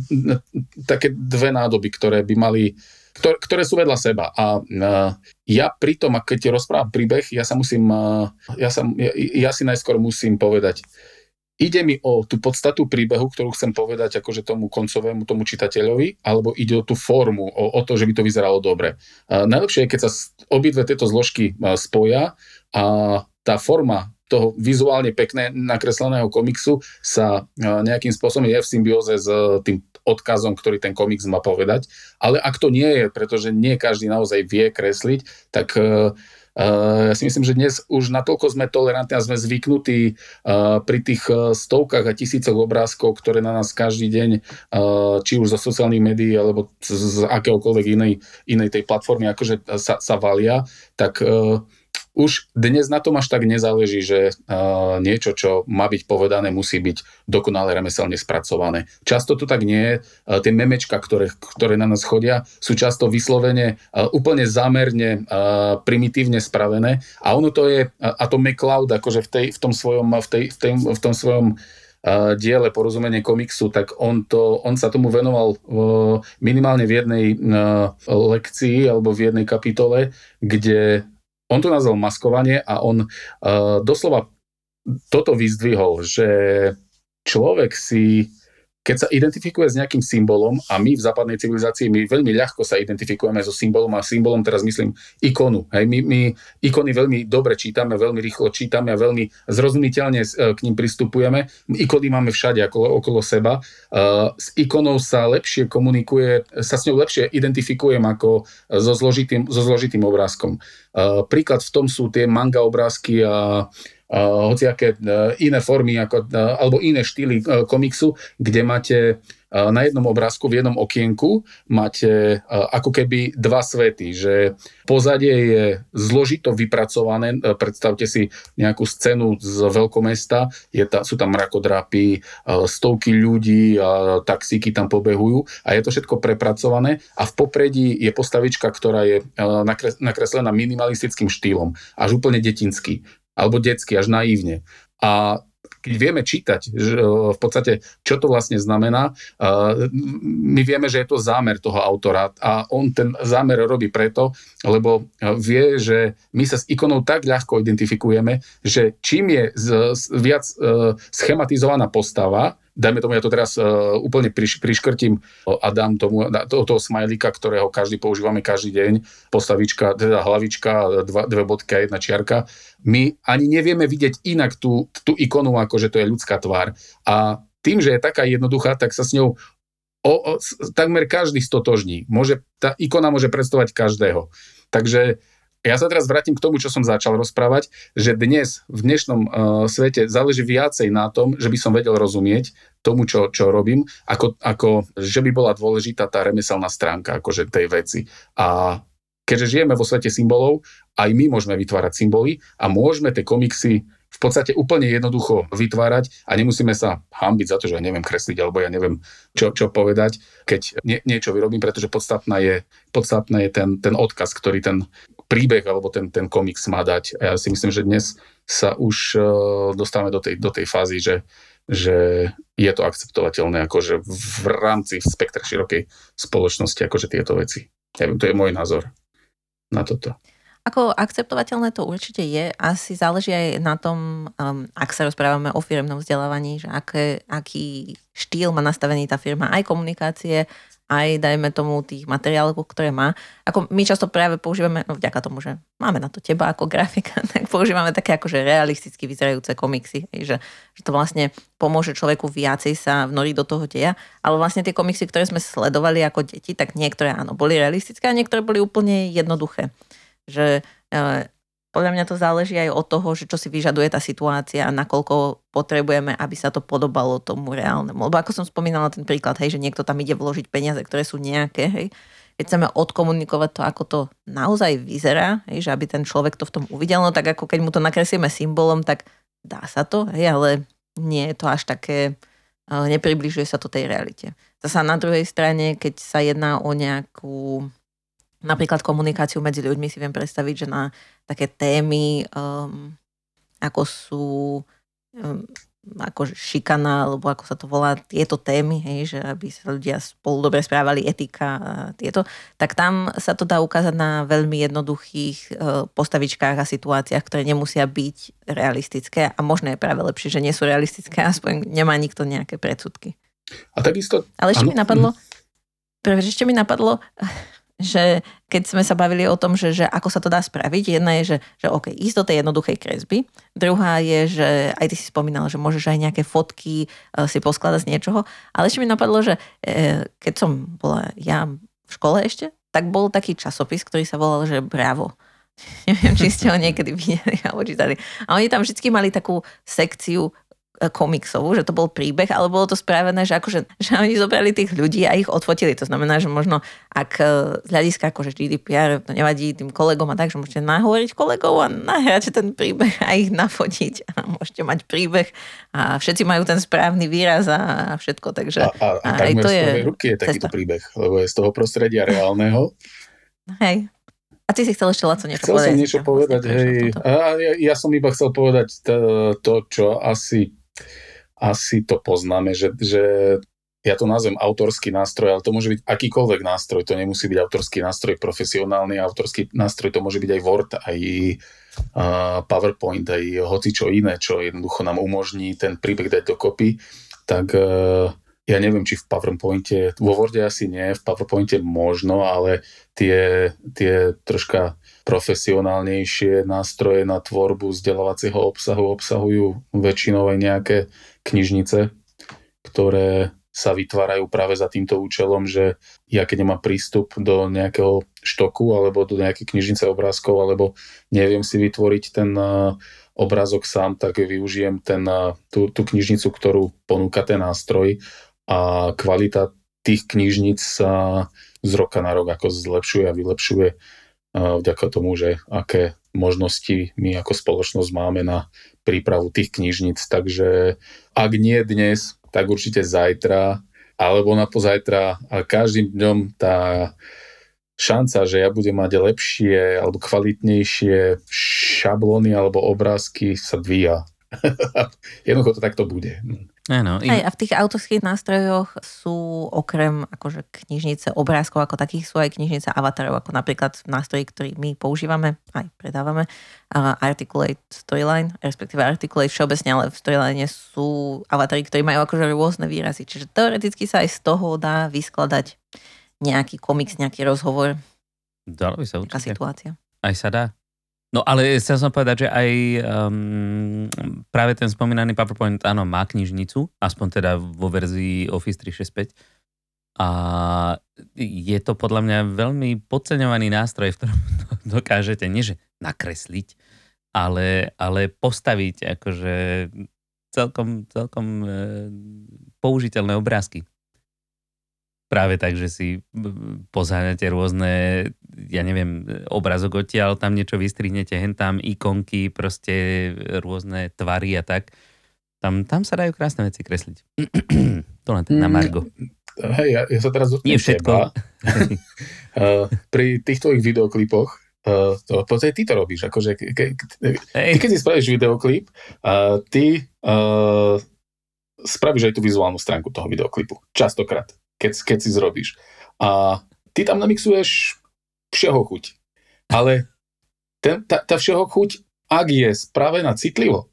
také dve nádoby, ktoré by mali ktoré, ktoré sú vedľa seba. A ja pritom, keď ti rozprávam príbeh, ja sa musím, ja, sa, ja, ja si najskôr musím povedať, ide mi o tú podstatu príbehu, ktorú chcem povedať akože tomu koncovému, tomu čitateľovi, alebo ide o tú formu, o, o to, že by to vyzeralo dobre. Uh, najlepšie je, keď sa obidve tieto zložky spoja a tá forma toho vizuálne pekné nakresleného komiksu sa nejakým spôsobom je v symbióze s tým odkazom, ktorý ten komiks má povedať. Ale ak to nie je, pretože nie každý naozaj vie kresliť, tak uh, ja si myslím, že dnes už natoľko sme tolerantní a sme zvyknutí uh, pri tých stovkách a tisícoch obrázkov, ktoré na nás každý deň, či už zo sociálnych médií alebo z, akéhokoľvek inej, inej tej platformy, akože sa, sa valia, tak už dnes na tom až tak nezáleží, že uh, niečo, čo má byť povedané, musí byť dokonale remeselne spracované. Často to tak nie je. Uh, tie memečka, ktoré, ktoré na nás chodia, sú často vyslovene uh, úplne zámerne, uh, primitívne spravené a ono to je, uh, a to McCloud akože v, tej, v tom svojom, v, tej, v, tej, v tom svojom diele porozumenie komiksu, tak on, to, on sa tomu venoval minimálne v jednej lekcii alebo v jednej kapitole, kde on to nazval maskovanie a on uh, doslova toto vyzdvihol, že človek si keď sa identifikuje s nejakým symbolom a my v západnej civilizácii my veľmi ľahko sa identifikujeme so symbolom a symbolom teraz myslím ikonu. Hej, my, my ikony veľmi dobre čítame, veľmi rýchlo čítame a veľmi zrozumiteľne e, k ním pristupujeme. Ikony máme všade okolo, okolo seba. Uh, s ikonou sa lepšie komunikuje, sa s ňou lepšie identifikujem ako so zložitým, so zložitým obrázkom. Uh, príklad v tom sú tie manga obrázky a hociaké e, iné formy ako, e, alebo iné štýly e, komiksu, kde máte na jednom obrázku, v jednom okienku máte ako keby dva svety, že pozadie je zložito vypracované, predstavte si nejakú scénu z veľkomesta, je ta, sú tam mrakodrapy, stovky ľudí, taxíky tam pobehujú a je to všetko prepracované. A v popredí je postavička, ktorá je nakreslená minimalistickým štýlom, až úplne detinský alebo detsky, až naivne. A keď vieme čítať, že v podstate, čo to vlastne znamená, my vieme, že je to zámer toho autora a on ten zámer robí preto, lebo vie, že my sa s ikonou tak ľahko identifikujeme, že čím je viac e, schematizovaná postava, dajme tomu, ja to teraz uh, úplne priš, priškrtím a dám tomu to, toho smajlika, ktorého každý používame každý deň, postavička, teda hlavička, dva, dve bodky a jedna čiarka. My ani nevieme vidieť inak tú, tú ikonu, ako že to je ľudská tvár. A tým, že je taká jednoduchá, tak sa s ňou o, o, takmer každý stotožní. Môže, tá ikona môže predstavovať každého. Takže ja sa teraz vrátim k tomu, čo som začal rozprávať, že dnes, v dnešnom uh, svete záleží viacej na tom, že by som vedel rozumieť tomu, čo, čo robím, ako, ako že by bola dôležitá tá remeselná stránka akože tej veci. A keďže žijeme vo svete symbolov, aj my môžeme vytvárať symboly a môžeme tie komiksy v podstate úplne jednoducho vytvárať a nemusíme sa hambiť za to, že ja neviem kresliť alebo ja neviem čo, čo povedať, keď nie, niečo vyrobím, pretože podstatná je, podstatná je ten, ten odkaz, ktorý ten príbeh alebo ten, ten komiks má dať. A ja si myslím, že dnes sa už uh, dostávame do tej, do tej fázy, že, že je to akceptovateľné akože v rámci v spektre širokej spoločnosti akože tieto veci. Neviem, to je môj názor na toto. Ako akceptovateľné to určite je. Asi záleží aj na tom, um, ak sa rozprávame o firmnom vzdelávaní, že aké, aký štýl má nastavený tá firma, aj komunikácie, aj dajme tomu tých materiálov, ktoré má. Ako my často práve používame, no vďaka tomu, že máme na to teba ako grafika, tak používame také akože realisticky vyzerajúce komiksy, že, že to vlastne pomôže človeku viacej sa vnoriť do toho deja, ale vlastne tie komiksy, ktoré sme sledovali ako deti, tak niektoré áno, boli realistické a niektoré boli úplne jednoduché že e, podľa mňa to záleží aj od toho, že čo si vyžaduje tá situácia a nakoľko potrebujeme, aby sa to podobalo tomu reálnemu. Lebo ako som spomínala ten príklad, hej, že niekto tam ide vložiť peniaze, ktoré sú nejaké, hej, keď chceme odkomunikovať to, ako to naozaj vyzerá, hej, že aby ten človek to v tom uvidel, no tak ako keď mu to nakreslíme symbolom, tak dá sa to, hej, ale nie je to až také, e, nepribližuje sa to tej realite. Zasa na druhej strane, keď sa jedná o nejakú napríklad komunikáciu medzi ľuďmi si viem predstaviť, že na také témy, um, ako sú um, ako šikana, alebo ako sa to volá, tieto témy, hej, že aby sa ľudia spolu dobre správali, etika a tieto, tak tam sa to dá ukázať na veľmi jednoduchých uh, postavičkách a situáciách, ktoré nemusia byť realistické a možno je práve lepšie, že nie sú realistické, aspoň nemá nikto nejaké predsudky. A takisto... Ale ešte ano. mi napadlo, prvé, ešte mi napadlo, že keď sme sa bavili o tom, že, že ako sa to dá spraviť, jedna je, že, že OK, ísť do tej jednoduchej kresby, druhá je, že aj ty si spomínal, že môžeš aj nejaké fotky uh, si poskladať z niečoho, ale ešte mi napadlo, že uh, keď som bola ja v škole ešte, tak bol taký časopis, ktorý sa volal, že Bravo. Neviem, či ste ho niekedy videli alebo čítali. A oni tam vždy mali takú sekciu E, komiksovú, že to bol príbeh, ale bolo to spravené, že, akože, že oni zobrali tých ľudí a ich odfotili. To znamená, že možno ak e, z hľadiska akože GDPR to nevadí tým kolegom a tak, že môžete nahovoriť kolegov a nahrať ten príbeh a ich nafotiť a môžete mať príbeh a všetci majú ten správny výraz a všetko. Takže, a, a, a, a aj to je ruky je takýto príbeh, lebo je z toho prostredia reálneho. Hej. A ty si chcel ešte Laco niečo chcel povedať? Chcel som niečo povedať, hej. A ja, ja som iba chcel povedať to, to čo asi asi to poznáme, že, že ja to nazvem autorský nástroj, ale to môže byť akýkoľvek nástroj, to nemusí byť autorský nástroj profesionálny, autorský nástroj to môže byť aj Word, aj PowerPoint, aj hoci čo iné, čo jednoducho nám umožní ten príbeh dať dokopy, tak uh, ja neviem, či v PowerPointe, vo Worde asi nie, v PowerPointe možno, ale tie, tie troška profesionálnejšie nástroje na tvorbu vzdelávacieho obsahu obsahujú väčšinou aj nejaké knižnice, ktoré sa vytvárajú práve za týmto účelom, že ja keď nemám prístup do nejakého štoku alebo do nejakej knižnice obrázkov alebo neviem si vytvoriť ten eh, obrázok sám, tak využijem ten, eh, tú, tú knižnicu, ktorú ponúka ten nástroj a kvalita tých knižnic sa z roka na rok ako zlepšuje a vylepšuje vďaka tomu, že aké možnosti my ako spoločnosť máme na prípravu tých knižnic, takže ak nie dnes, tak určite zajtra, alebo na pozajtra a každým dňom tá šanca, že ja budem mať lepšie alebo kvalitnejšie šablóny alebo obrázky sa dvíja. Jednoducho to takto bude. Áno. Im... Aj, a v tých autorských nástrojoch sú okrem akože knižnice obrázkov ako takých sú aj knižnice avatarov, ako napríklad nástroji, ktorý my používame, aj predávame, uh, Articulate Storyline, respektíve Articulate všeobecne, ale v Storyline sú avatary, ktorí majú akože rôzne výrazy. Čiže teoreticky sa aj z toho dá vyskladať nejaký komiks, nejaký rozhovor. Dalo by sa určite. situácia. Aj sa dá. No ale chcel som povedať, že aj um, práve ten spomínaný PowerPoint, áno, má knižnicu, aspoň teda vo verzii Office 365. A je to podľa mňa veľmi podceňovaný nástroj, v ktorom dokážete, nie že nakresliť, ale, ale postaviť akože celkom, celkom e, použiteľné obrázky práve tak, že si pozáňate rôzne, ja neviem, obrazok odtiaľ, tam niečo vystrihnete, hen tam ikonky, proste rôzne tvary a tak. Tam, tam sa dajú krásne veci kresliť. to len tak na mm, Margo. Hej, ja, ja sa teraz dotknem Nie všetko. uh, pri tých tvojich videoklipoch, uh, to, podstate ty to robíš, akože ke, ke, ty keď si spravíš videoklip, uh, ty uh, spravíš aj tú vizuálnu stránku toho videoklipu. Častokrát keď, keď si zrobíš. A ty tam namixuješ všeho chuť. Ale ten, tá, tá všeho chuť, ak je spravená citlivo,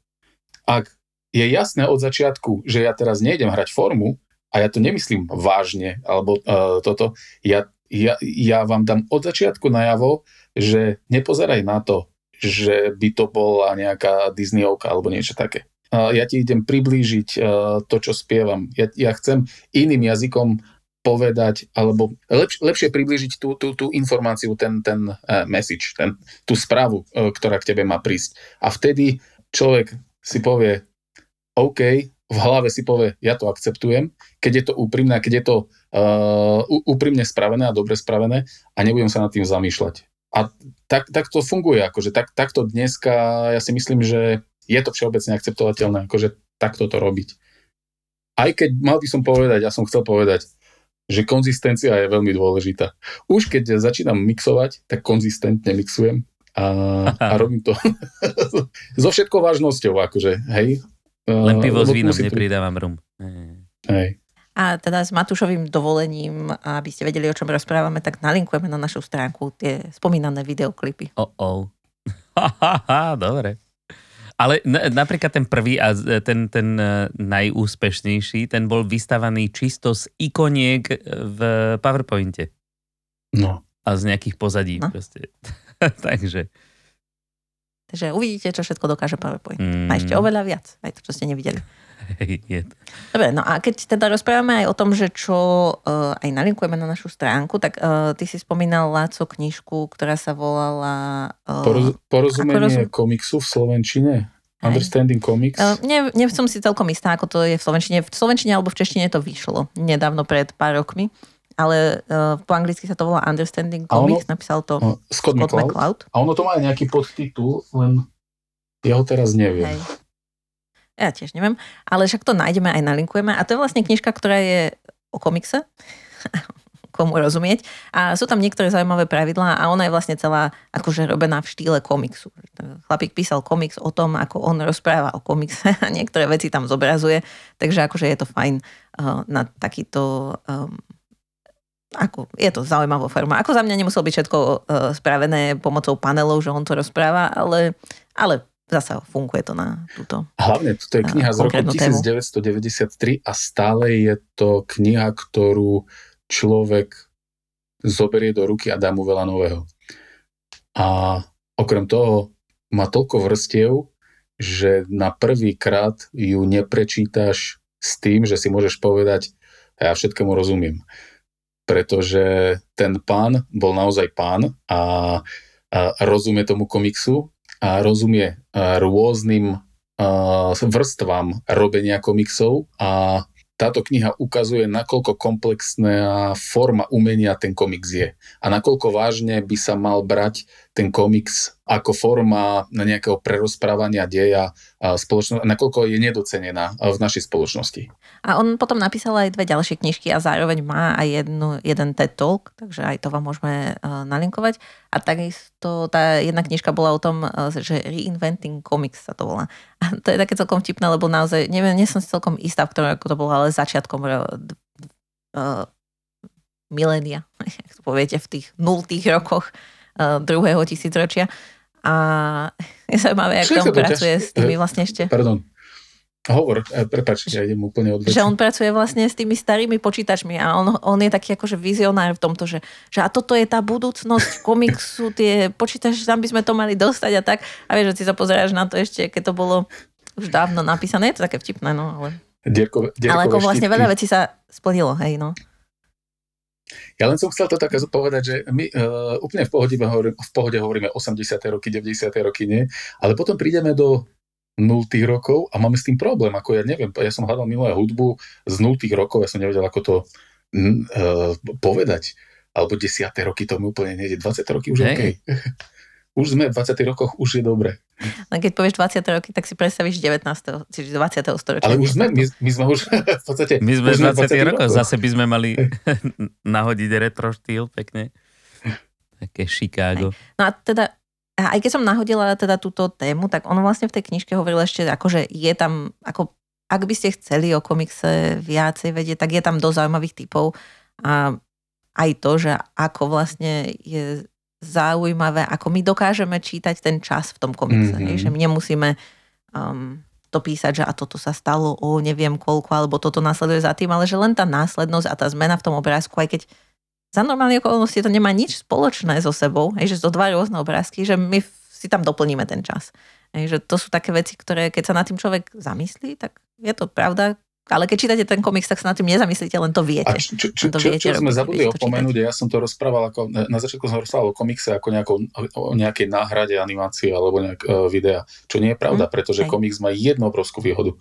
ak je jasné od začiatku, že ja teraz nejdem hrať formu a ja to nemyslím vážne, alebo uh, toto, ja, ja, ja vám dám od začiatku najavo, že nepozeraj na to, že by to bola nejaká Disneyovka alebo niečo také. Uh, ja ti idem priblížiť uh, to, čo spievam. Ja, ja chcem iným jazykom povedať, alebo lepš, lepšie približiť tú, tú, tú informáciu, ten, ten uh, message, ten, tú správu, uh, ktorá k tebe má prísť. A vtedy človek si povie, OK, v hlave si povie, ja to akceptujem, keď je to úprimné, keď je to uh, úprimne spravené a dobre spravené a nebudem sa nad tým zamýšľať. A tak, tak to funguje, akože tak, takto dneska, ja si myslím, že je to všeobecne akceptovateľné, akože takto to robiť. Aj keď mal by som povedať, ja som chcel povedať, že konzistencia je veľmi dôležitá. Už keď začínam mixovať, tak konzistentne mixujem a, a robím to so všetkou vážnosťou, akože, hej. Len pivo s vínom, nepridávam rum. Hej. A teda s Matúšovým dovolením, aby ste vedeli, o čom rozprávame, tak nalinkujeme na našu stránku tie spomínané videoklipy. Oh, oh. Dobre. Ale napríklad ten prvý a ten, ten e, najúspešnejší, ten bol vystavaný čisto z ikoniek v PowerPointe. No. A z nejakých pozadí no. proste. Takže. Takže uvidíte, čo všetko dokáže PowerPoint. Mm. A ešte oveľa viac, aj to, čo ste nevideli. Dobre, no a keď teda rozprávame aj o tom, že čo uh, aj nalinkujeme na našu stránku, tak uh, ty si spomínal Láco knižku, ktorá sa volala... Uh, Poroz, porozumenie rozum... komiksu v Slovenčine? Understanding Comics? Uh, nie, nie som si celkom istá, ako to je v Slovenčine. V Slovenčine alebo v Češtine to vyšlo nedávno pred pár rokmi, ale uh, po anglicky sa to volá Understanding Comics, ono, napísal to uh, Scott, Scott McCloud. McCloud. A ono to má aj nejaký podtitul, len ja ho teraz neviem. Hej. Ja tiež neviem, ale však to nájdeme aj nalinkujeme. A to je vlastne knižka, ktorá je o komikse komu rozumieť. A sú tam niektoré zaujímavé pravidlá a ona je vlastne celá akože robená v štýle komiksu. Chlapík písal komiks o tom, ako on rozpráva o komikse a niektoré veci tam zobrazuje, takže akože je to fajn uh, na takýto um, ako, je to zaujímavá forma. Ako za mňa nemuselo byť všetko uh, spravené pomocou panelov, že on to rozpráva, ale, ale zasa funguje to na túto Hlavne, to je kniha z roku 1993 a stále je to kniha, ktorú človek zoberie do ruky a dá mu veľa nového. A okrem toho má toľko vrstiev, že na prvý krát ju neprečítaš s tým, že si môžeš povedať, ja všetkému rozumiem. Pretože ten pán bol naozaj pán a, a rozumie tomu komiksu a rozumie rôznym vrstvám robenia komiksov a táto kniha ukazuje, nakoľko komplexná forma umenia ten komiks je a nakoľko vážne by sa mal brať ten komiks ako forma nejakého prerozprávania deja spoločnosti, nakoľko je nedocenená v našej spoločnosti. A on potom napísal aj dve ďalšie knižky a zároveň má aj jednu, jeden TED Talk, takže aj to vám môžeme nalinkovať. A takisto tá jedna knižka bola o tom, že Reinventing Comics sa to volá. A to je také celkom vtipné, lebo naozaj, neviem, nie som si celkom istá, v ktorom ako to bolo, ale začiatkom uh, milénia, ak to poviete, v tých nultých rokoch druhého tisícročia. A je zaujímavé, ako tam pracuje ťaž... s tými vlastne ešte. Pardon. Hovor, e, prepač, ja idem úplne od Že on pracuje vlastne s tými starými počítačmi a on, on je taký akože vizionár v tomto, že, že a toto je tá budúcnosť komiksu, tie počítače, tam by sme to mali dostať a tak. A vieš, že si sa pozeráš na to ešte, keď to bolo už dávno napísané, je to také vtipné, no ale... Dierkové, dierkové ale ako vlastne štítky. veľa vecí sa splnilo, hej, no. Ja len som chcel to také povedať, že my uh, úplne v pohode, hovoríme, v pohode hovoríme 80. roky, 90. roky, nie, ale potom prídeme do 0 rokov a máme s tým problém. Ako ja neviem, ja som hľadal minulé hudbu z 0 rokov, ja som nevedel, ako to uh, povedať. Alebo 10. roky to mi úplne nejde. 20 roky už je OK. už sme v 20 rokoch, už je dobre. Len keď povieš 20 roky, tak si predstavíš 19. čiže 20. storočia. Ale už sme, my, my sme už v podstate... My sme v 20. 20 rokoch, zase by sme mali nahodiť retro štýl pekne. Také Chicago. No a teda a aj keď som nahodila teda túto tému, tak on vlastne v tej knižke hovoril ešte, ako, že je tam, ako, ak by ste chceli o komikse viacej vedieť, tak je tam dosť zaujímavých typov. A aj to, že ako vlastne je zaujímavé, ako my dokážeme čítať ten čas v tom komikse. Mm-hmm. Že my nemusíme um, to písať, že a toto sa stalo o neviem koľko, alebo toto následuje za tým, ale že len tá následnosť a tá zmena v tom obrázku, aj keď za normálne okolnosti to nemá nič spoločné so sebou, hej, že to dva rôzne obrázky, že my si tam doplníme ten čas. Hej, že to sú také veci, ktoré keď sa na tým človek zamyslí, tak je to pravda, ale keď čítate ten komiks, tak sa na tým nezamyslíte, len to viete. A čo, čo, čo, čo, čo sme zabudli opomenúť, ja som to rozprával, ako, na začiatku som rozprával o komikse ako nejakou, o nejakej náhrade animácie alebo nejak uh, videa, čo nie je pravda, mm, pretože hej. komiks má jednu obrovskú výhodu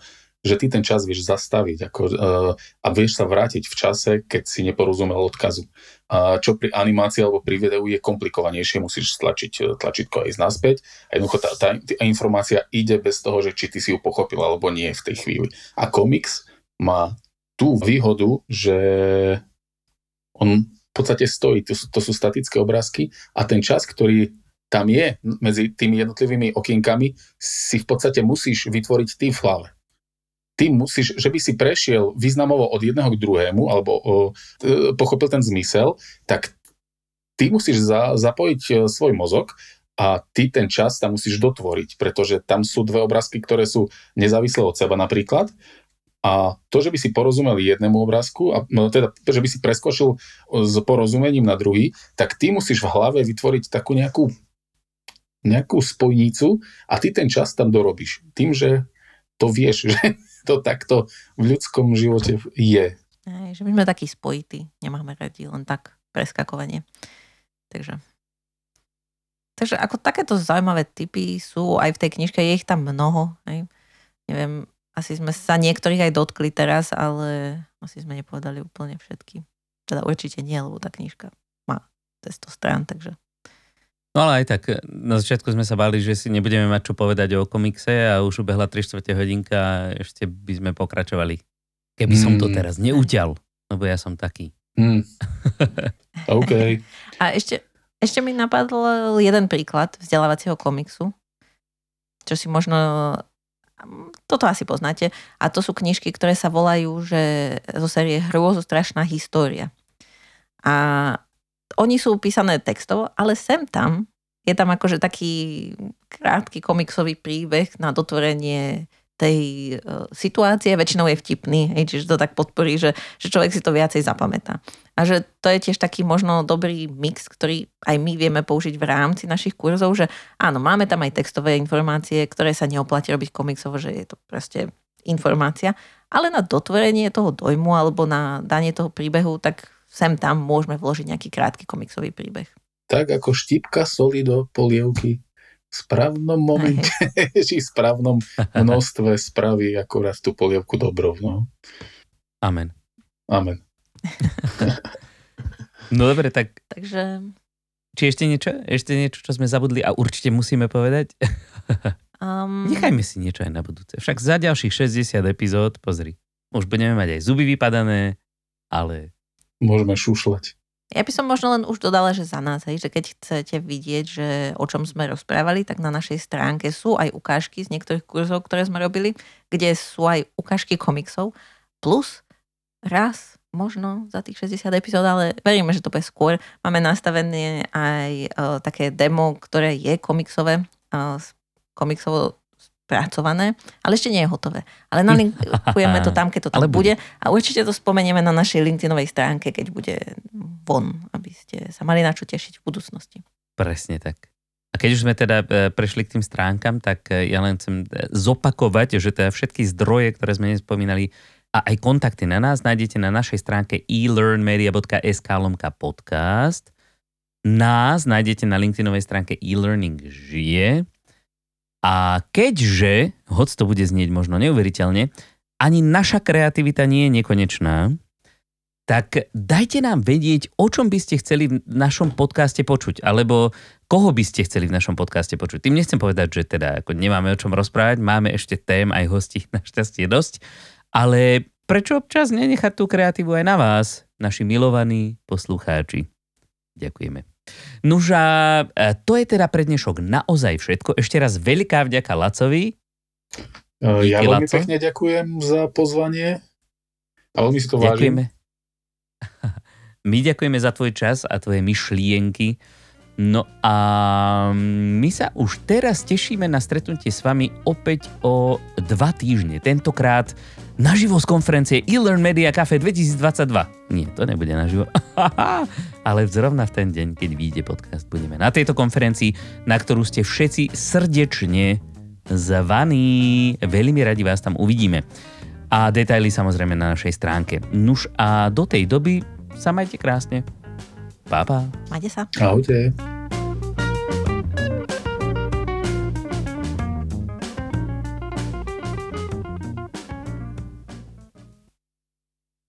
že ty ten čas vieš zastaviť ako, uh, a vieš sa vrátiť v čase, keď si neporozumel odkazu. Uh, čo pri animácii alebo pri videu je komplikovanejšie, musíš stlačiť uh, tlačítko aj naspäť a jednoducho tá, tá, tá informácia ide bez toho, že či ty si ju pochopil alebo nie v tej chvíli. A komiks má tú výhodu, že on v podstate stojí, to sú, to sú statické obrázky a ten čas, ktorý tam je medzi tými jednotlivými okienkami, si v podstate musíš vytvoriť ty v hlave ty musíš, že by si prešiel významovo od jedného k druhému, alebo o, e, pochopil ten zmysel, tak ty musíš za, zapojiť e, svoj mozog a ty ten čas tam musíš dotvoriť, pretože tam sú dve obrázky, ktoré sú nezávislé od seba napríklad a to, že by si porozumel jednému obrázku, a, no teda, že by si preskočil s porozumením na druhý, tak ty musíš v hlave vytvoriť takú nejakú, nejakú spojnicu a ty ten čas tam dorobíš. Tým, že to vieš, že to takto v ľudskom živote je. Aj, že my sme takí spojití, nemáme radi len tak preskakovanie. Takže Takže ako takéto zaujímavé typy sú aj v tej knižke, je ich tam mnoho. Hej. Neviem, asi sme sa niektorých aj dotkli teraz, ale asi sme nepovedali úplne všetky. Teda určite nie, lebo tá knižka má 100 strán, takže No ale aj tak, na začiatku sme sa báli, že si nebudeme mať čo povedať o komikse a už ubehla 3 čtvrte hodinka a ešte by sme pokračovali. Keby mm. som to mm. teraz neuťal, lebo ja som taký. Mm. OK. A ešte, ešte mi napadl jeden príklad vzdelávacieho komiksu, čo si možno toto asi poznáte. A to sú knižky, ktoré sa volajú, že zo série Hrôzo strašná história. A oni sú písané textovo, ale sem tam je tam akože taký krátky komiksový príbeh na dotvorenie tej uh, situácie, väčšinou je vtipný, hej, čiže to tak podporí, že, že človek si to viacej zapamätá. A že to je tiež taký možno dobrý mix, ktorý aj my vieme použiť v rámci našich kurzov, že áno, máme tam aj textové informácie, ktoré sa neoplatí robiť komiksovo, že je to proste informácia, ale na dotvorenie toho dojmu alebo na danie toho príbehu, tak sem tam môžeme vložiť nejaký krátky komiksový príbeh. Tak ako štipka soli do polievky správnom momente, či v správnom množstve spraví akorát tú polievku dobrou. No. Amen. Amen. no dobre, tak... Takže... Či ešte niečo? Ešte niečo, čo sme zabudli a určite musíme povedať? um... Nechajme si niečo aj na budúce. Však za ďalších 60 epizód, pozri, už budeme mať aj zuby vypadané, ale môžeme šušľať. Ja by som možno len už dodala, že za nás, hej, že keď chcete vidieť, že o čom sme rozprávali, tak na našej stránke sú aj ukážky z niektorých kurzov, ktoré sme robili, kde sú aj ukážky komiksov, plus raz možno za tých 60 epizód, ale veríme, že to bude skôr. Máme nastavené aj uh, také demo, ktoré je komiksové, uh, komiksovo spracované, ale ešte nie je hotové. Ale nalinkujeme to tam, keď to tam ale bude. A určite to spomenieme na našej LinkedInovej stránke, keď bude von, aby ste sa mali na čo tešiť v budúcnosti. Presne tak. A keď už sme teda e, prešli k tým stránkam, tak e, ja len chcem e, zopakovať, že teda všetky zdroje, ktoré sme nespomínali, a aj kontakty na nás nájdete na našej stránke elearnmedia.sk lomka podcast. Nás nájdete na LinkedInovej stránke e-learning žije. A keďže, hoď to bude znieť možno neuveriteľne, ani naša kreativita nie je nekonečná, tak dajte nám vedieť, o čom by ste chceli v našom podcaste počuť, alebo koho by ste chceli v našom podcaste počuť. Tým nechcem povedať, že teda ako nemáme o čom rozprávať, máme ešte tém aj hostí našťastie dosť, ale prečo občas nenechať tú kreatívu aj na vás, naši milovaní poslucháči. Ďakujeme. Nuž a e, to je teda pre dnešok naozaj všetko. Ešte raz veľká vďaka Lacovi. E, ja veľmi Laco. pekne ďakujem za pozvanie. A veľmi si to ďakujeme. My ďakujeme za tvoj čas a tvoje myšlienky. No a my sa už teraz tešíme na stretnutie s vami opäť o dva týždne. Tentokrát naživo z konferencie eLearn Media Cafe 2022. Nie, to nebude naživo. Ale zrovna v ten deň, keď vyjde podcast, budeme na tejto konferencii, na ktorú ste všetci srdečne zvaní. Veľmi radi vás tam uvidíme. A detaily samozrejme na našej stránke. Nuž a do tej doby sa majte krásne. Pa, pa. Majte sa. Ahojte.